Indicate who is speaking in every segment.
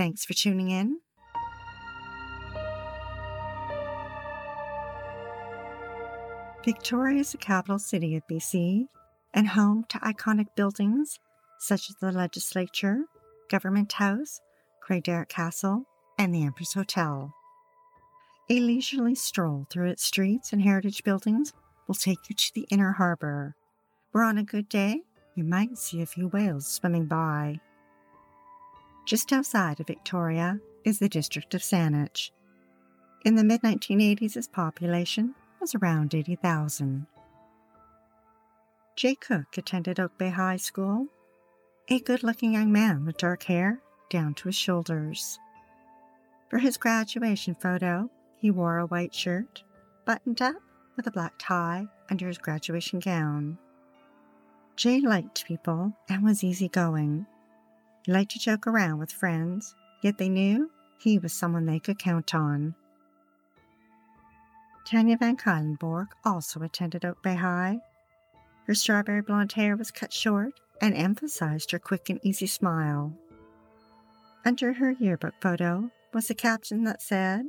Speaker 1: Thanks for tuning in. Victoria is the capital city of BC and home to iconic buildings such as the Legislature, Government House, Craigdarroch Castle, and the Empress Hotel. A leisurely stroll through its streets and heritage buildings will take you to the inner harbor, where on a good day you might see a few whales swimming by. Just outside of Victoria is the district of Saanich. In the mid 1980s, its population was around 80,000. Jay Cook attended Oak Bay High School, a good looking young man with dark hair down to his shoulders. For his graduation photo, he wore a white shirt, buttoned up with a black tie under his graduation gown. Jay liked people and was easygoing. He liked to joke around with friends, yet they knew he was someone they could count on. Tanya Van Cuylenborg also attended Oak Bay High. Her strawberry blonde hair was cut short and emphasized her quick and easy smile. Under her yearbook photo was a caption that said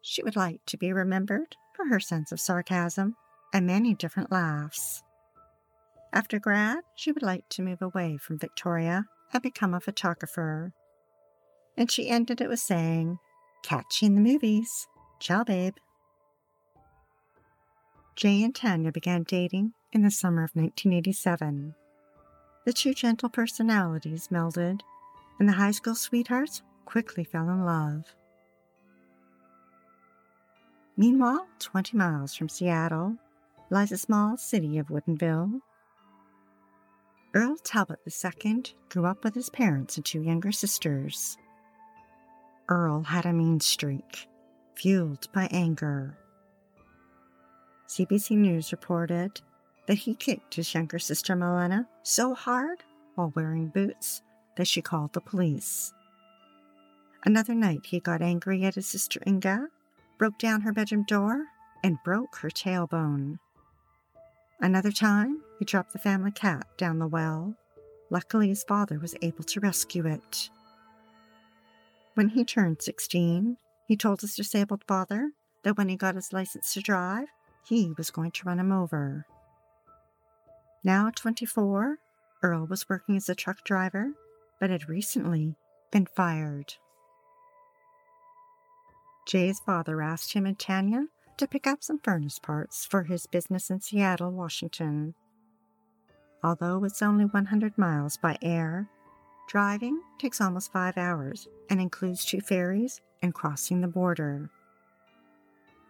Speaker 1: she would like to be remembered for her sense of sarcasm and many different laughs. After grad, she would like to move away from Victoria had become a photographer. And she ended it with saying, Catch you in the movies. Ciao, babe. Jay and Tanya began dating in the summer of 1987. The two gentle personalities melded, and the high school sweethearts quickly fell in love. Meanwhile, 20 miles from Seattle lies a small city of Woodinville, Earl Talbott II grew up with his parents and two younger sisters. Earl had a mean streak, fueled by anger. CBC News reported that he kicked his younger sister Milena so hard while wearing boots that she called the police. Another night, he got angry at his sister Inga, broke down her bedroom door, and broke her tailbone. Another time, he dropped the family cat down the well. Luckily, his father was able to rescue it. When he turned 16, he told his disabled father that when he got his license to drive, he was going to run him over. Now 24, Earl was working as a truck driver, but had recently been fired. Jay's father asked him and Tanya to pick up some furnace parts for his business in Seattle, Washington. Although it's only 100 miles by air, driving takes almost five hours and includes two ferries and crossing the border.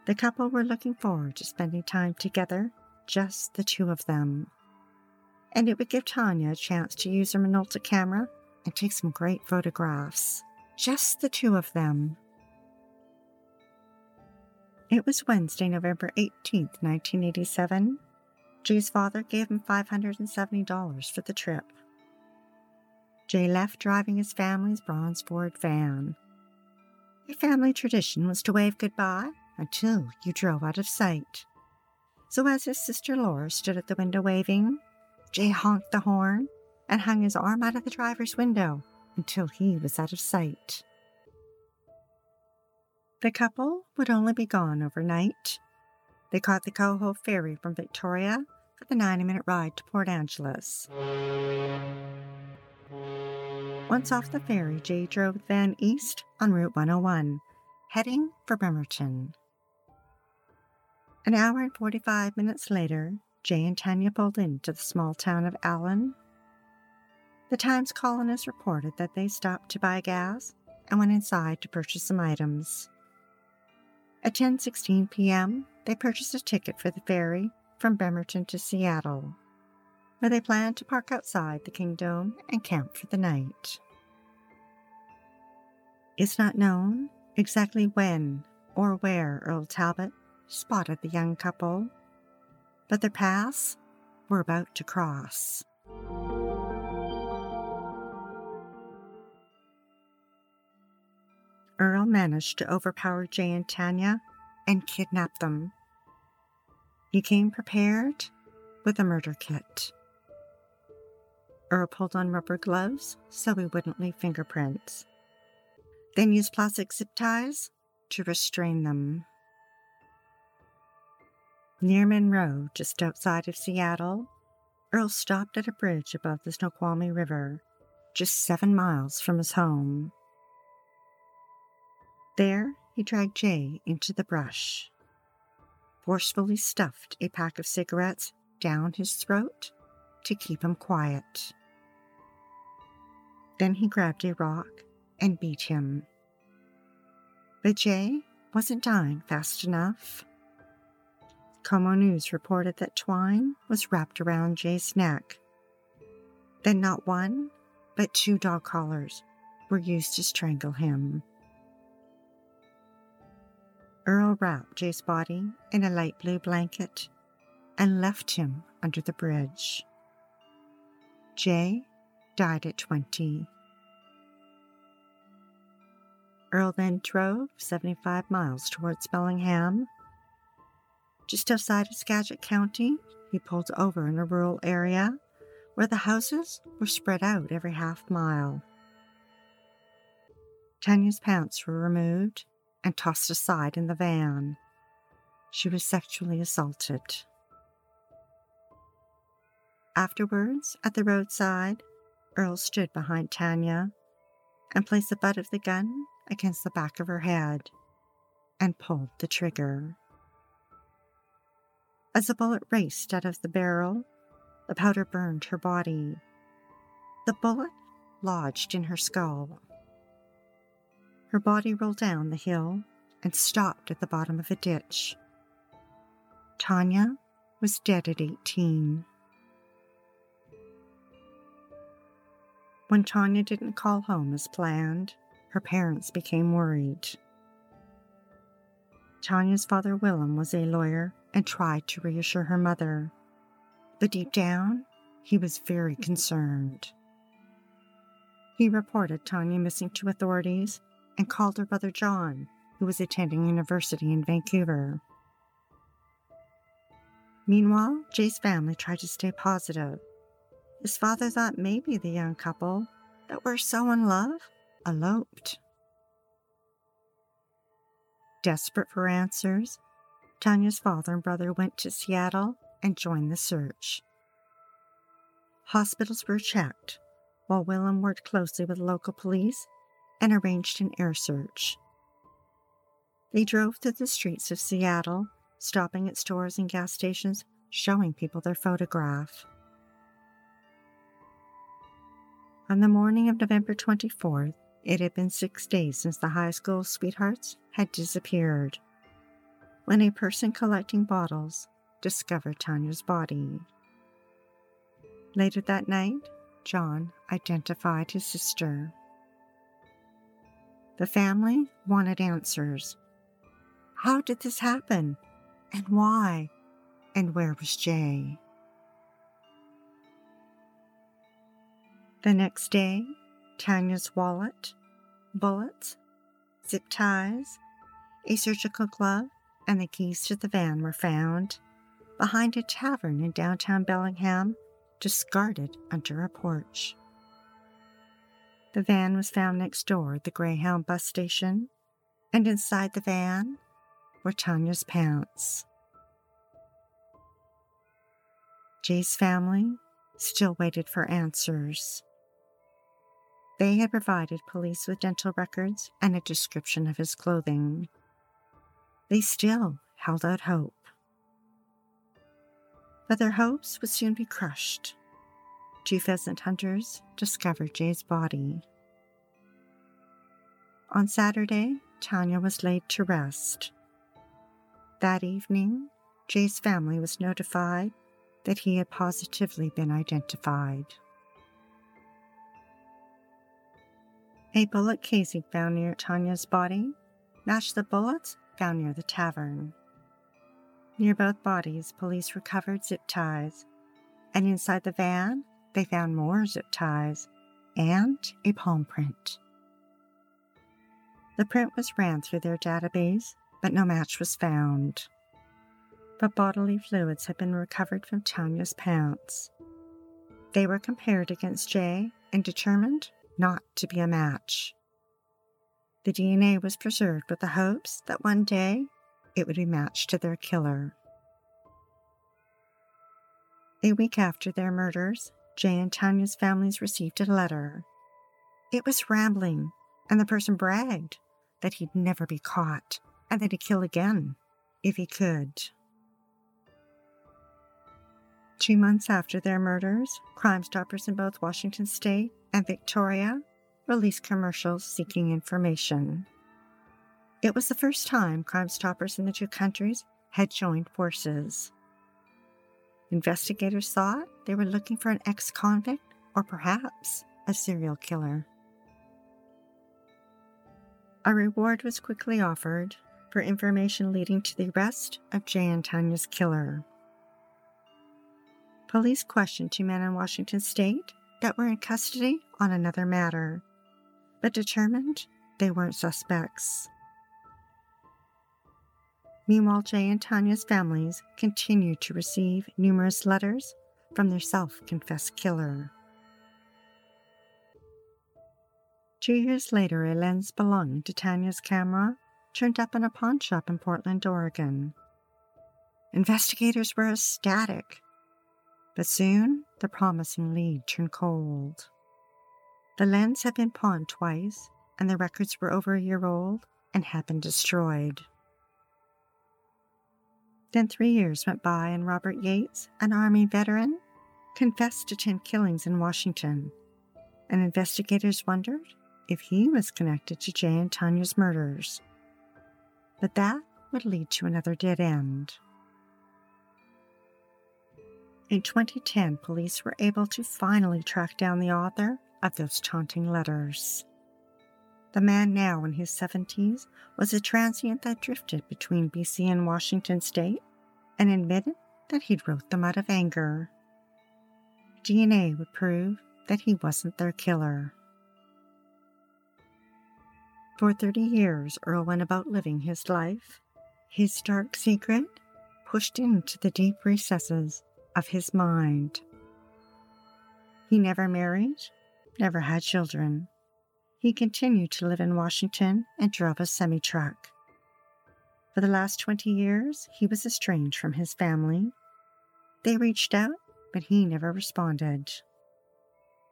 Speaker 1: The couple were looking forward to spending time together, just the two of them. And it would give Tanya a chance to use her Minolta camera and take some great photographs. Just the two of them. It was Wednesday, November 18th, 1987. Jay's father gave him $570 for the trip. Jay left driving his family's bronze Ford van. A family tradition was to wave goodbye until you drove out of sight. So as his sister Laura stood at the window waving, Jay honked the horn and hung his arm out of the driver's window until he was out of sight. The couple would only be gone overnight. They caught the Coho ferry from Victoria for the 90 minute ride to Port Angeles. Once off the ferry, Jay drove the van east on Route 101, heading for Bremerton. An hour and 45 minutes later, Jay and Tanya pulled into the small town of Allyn. The Times colonists reported that they stopped to buy gas and went inside to purchase some items. At 10:16 p.m., they purchased a ticket for the ferry from Bremerton to Seattle, where they planned to park outside the Kingdome and camp for the night. It's not known exactly when or where Earl Talbott spotted the young couple, but their paths were about to cross. Earl managed to overpower Jay and Tanya and kidnap them. He came prepared with a murder kit. Earl pulled on rubber gloves so he wouldn't leave fingerprints, then used plastic zip ties to restrain them. Near Monroe, just outside of Seattle, Earl stopped at a bridge above the Snoqualmie River, just seven miles from his home. There, he dragged Jay into the brush, forcefully stuffed a pack of cigarettes down his throat to keep him quiet. Then he grabbed a rock and beat him. But Jay wasn't dying fast enough. KOMO News reported that twine was wrapped around Jay's neck. Then not one, but two dog collars were used to strangle him. Earl wrapped Jay's body in a light blue blanket and left him under the bridge. Jay died at 20. Earl then drove 75 miles towards Bellingham. Just outside of Skagit County, he pulled over in a rural area where the houses were spread out every half mile. Tanya's pants were removed and tossed aside in the van. She was sexually assaulted. Afterwards, at the roadside, Earl stood behind Tanya and placed the butt of the gun against the back of her head and pulled the trigger. As the bullet raced out of the barrel, the powder burned her body. The bullet lodged in her skull. Her body rolled down the hill and stopped at the bottom of a ditch. Tanya was dead at 18. When Tanya didn't call home as planned, her parents became worried. Tanya's father, Willem, was a lawyer and tried to reassure her mother, but deep down, he was very concerned. He reported Tanya missing to authorities and called her brother John, who was attending university in Vancouver. Meanwhile, Jay's family tried to stay positive. His father thought maybe the young couple that were so in love eloped. Desperate for answers, Tanya's father and brother went to Seattle and joined the search. Hospitals were checked, while Willem worked closely with local police and arranged an air search. They drove through the streets of Seattle, stopping at stores and gas stations, showing people their photograph. On the morning of November 24th, it had been six days since the high school sweethearts had disappeared when a person collecting bottles discovered Tanya's body. Later that night, John identified his sister. The family wanted answers. How did this happen? And why? And where was Jay? The next day, Tanya's wallet, bullets, zip ties, a surgical glove, and the keys to the van were found behind a tavern in downtown Bellingham, discarded under a porch. The van was found next door at the Greyhound bus station, and inside the van were Tanya's pants. Jay's family still waited for answers. They had provided police with dental records and a description of his clothing. They still held out hope. But their hopes would soon be crushed. Two pheasant hunters discovered Jay's body. On Saturday, Tanya was laid to rest. That evening, Jay's family was notified that he had positively been identified. A bullet casing found near Tanya's body matched the bullets found near the tavern. Near both bodies, police recovered zip ties, and inside the van, they found more zip ties and a palm print. The print was ran through their database, but no match was found. But bodily fluids had been recovered from Tanya's pants. They were compared against Jay and determined not to be a match. The DNA was preserved with the hopes that one day it would be matched to their killer. A week after their murders, Jay and Tanya's families received a letter. It was rambling, and the person bragged that he'd never be caught and that he'd kill again if he could. Two months after their murders, Crime Stoppers in both Washington State and Victoria released commercials seeking information. It was the first time Crime Stoppers in the two countries had joined forces. Investigators thought they were looking for an ex convict or perhaps a serial killer. A reward was quickly offered for information leading to the arrest of Jay and Tanya's killer. Police questioned two men in Washington state that were in custody on another matter, but determined they weren't suspects. Meanwhile, Jay and Tanya's families continued to receive numerous letters from their self confessed killer. Two years later, a lens belonging to Tanya's camera turned up in a pawn shop in Portland, Oregon. Investigators were ecstatic, but soon the promising lead turned cold. The lens had been pawned twice, and the records were over a year old and had been destroyed. Then three years went by, and Robert Yates, an Army veteran, confessed to 10 killings in Washington, and investigators wondered if he was connected to Jay and Tanya's murders. But that would lead to another dead end. In 2010, police were able to finally track down the author of those taunting letters. The man, now in his 70s, was a transient that drifted between BC and Washington state and admitted that he'd wrote them out of anger. DNA would prove that he wasn't their killer. For 30 years, Earl went about living his life, his dark secret pushed into the deep recesses of his mind. He never married, never had children. He continued to live in Washington and drove a semi truck. For the last 20 years, he was estranged from his family. They reached out, but he never responded.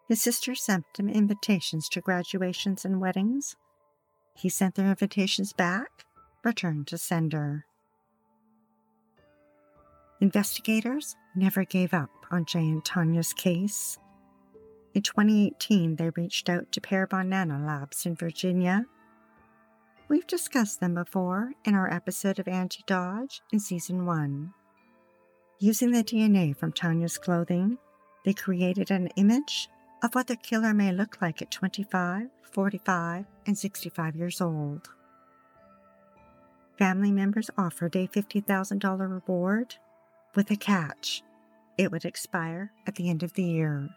Speaker 1: His sister sent him invitations to graduations and weddings, he sent their invitations back, returned to sender. Investigators never gave up on Jay and Tanya's case. In 2018, they reached out to Parabon Nano Labs in Virginia. We've discussed them before in our episode of Angie Dodge in Season 1. Using the DNA from Tanya's clothing, they created an image of what the killer may look like at 25, 45, and 65 years old. Family members offered a $50,000 reward with a catch. It would expire at the end of the year.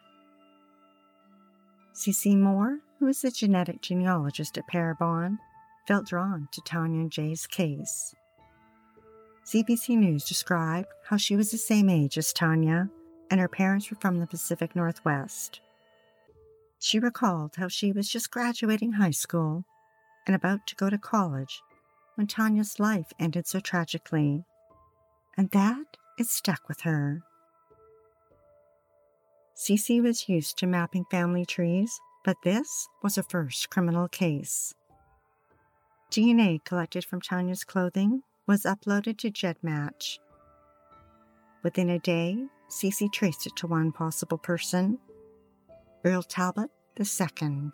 Speaker 1: CeCe Moore, who is the genetic genealogist at Parabon, felt drawn to Tanya Jay's case. CBC News described how she was the same age as Tanya and her parents were from the Pacific Northwest. She recalled how she was just graduating high school and about to go to college when Tanya's life ended so tragically, and that it stuck with her. Cece was used to mapping family trees, but this was a first criminal case. DNA collected from Tanya's clothing was uploaded to GEDmatch. Within a day, Cece traced it to one possible person Earl Talbott II.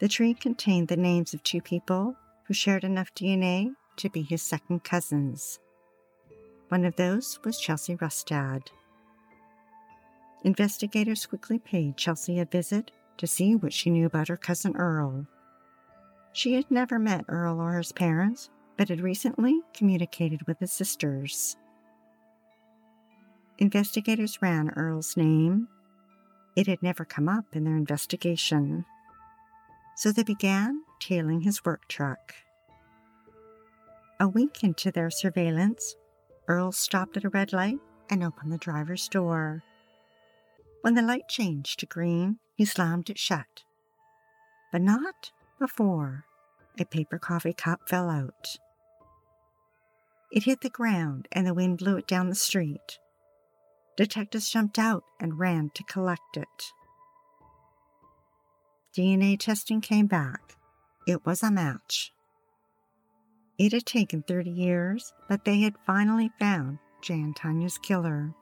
Speaker 1: The tree contained the names of two people who shared enough DNA to be his second cousins. One of those was Chelsea Rustad. Investigators quickly paid Chelsea a visit to see what she knew about her cousin Earl. She had never met Earl or his parents, but had recently communicated with his sisters. Investigators ran Earl's name. It had never come up in their investigation. So they began tailing his work truck. A week into their surveillance, Earl stopped at a red light and opened the driver's door. When the light changed to green, he slammed it shut. But not before a paper coffee cup fell out. It hit the ground and the wind blew it down the street. Detectives jumped out and ran to collect it. DNA testing came back. It was a match. It had taken 30 years, but they had finally found Jan Tanya's killer.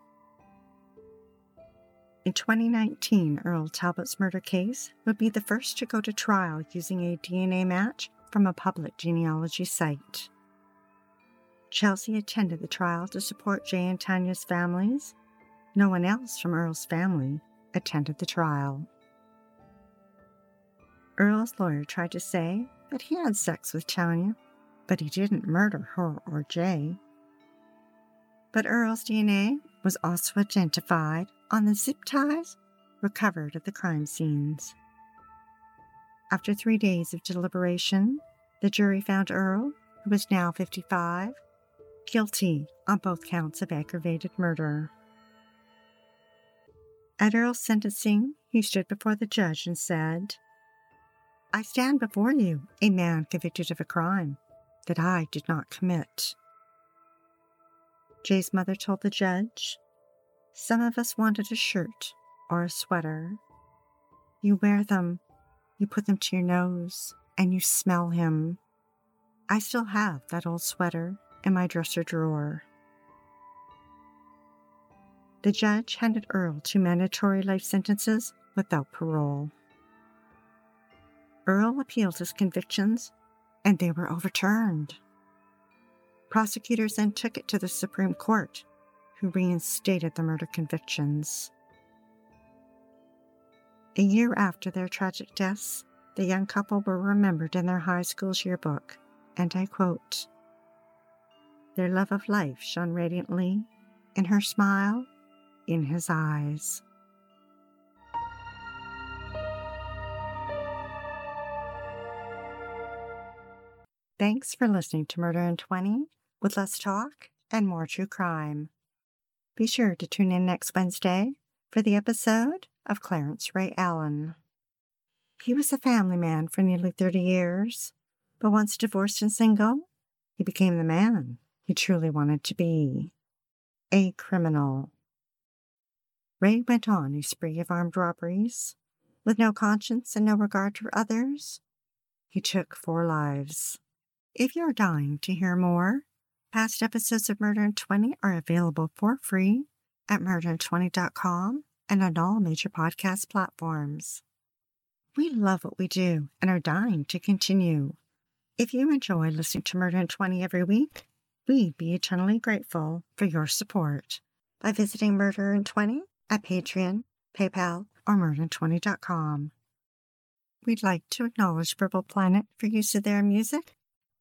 Speaker 1: In 2019, Earl Talbott's murder case would be the first to go to trial using a DNA match from a public genealogy site. Chelsea attended the trial to support Jay and Tanya's families. No one else from Earl's family attended the trial. Earl's lawyer tried to say that he had sex with Tanya, but he didn't murder her or Jay. But Earl's DNA was also identified on the zip ties recovered at the crime scenes. After three days of deliberation, the jury found Earl, who was now 55, guilty on both counts of aggravated murder. At Earl's sentencing, he stood before the judge and said, I stand before you, a man convicted of a crime that I did not commit. Jay's mother told the judge, Some of us wanted a shirt or a sweater. You wear them, you put them to your nose, and you smell him. I still have that old sweater in my dresser drawer. The judge handed Earl two mandatory life sentences without parole. Earl appealed his convictions, and they were overturned. Prosecutors then took it to the Supreme Court, who reinstated the murder convictions. A year after their tragic deaths, the young couple were remembered in their high school's yearbook, and I quote Their love of life shone radiantly in her smile, in his eyes. Thanks for listening to Murder in 20 with less talk and more true crime. Be sure to tune in next Wednesday for the episode of Clarence Ray Allen. He was a family man for nearly 30 years, but once divorced and single, he became the man he truly wanted to be a criminal. Ray went on a spree of armed robberies. With no conscience and no regard for others, he took four lives. If you're dying to hear more, past episodes of Murder in 20 are available for free at murderin20.com and on all major podcast platforms. We love what we do and are dying to continue. If you enjoy listening to Murder in 20 every week, we'd be eternally grateful for your support by visiting Murder in 20 at Patreon, PayPal, or murderin20.com. We'd like to acknowledge Purple Planet for use of their music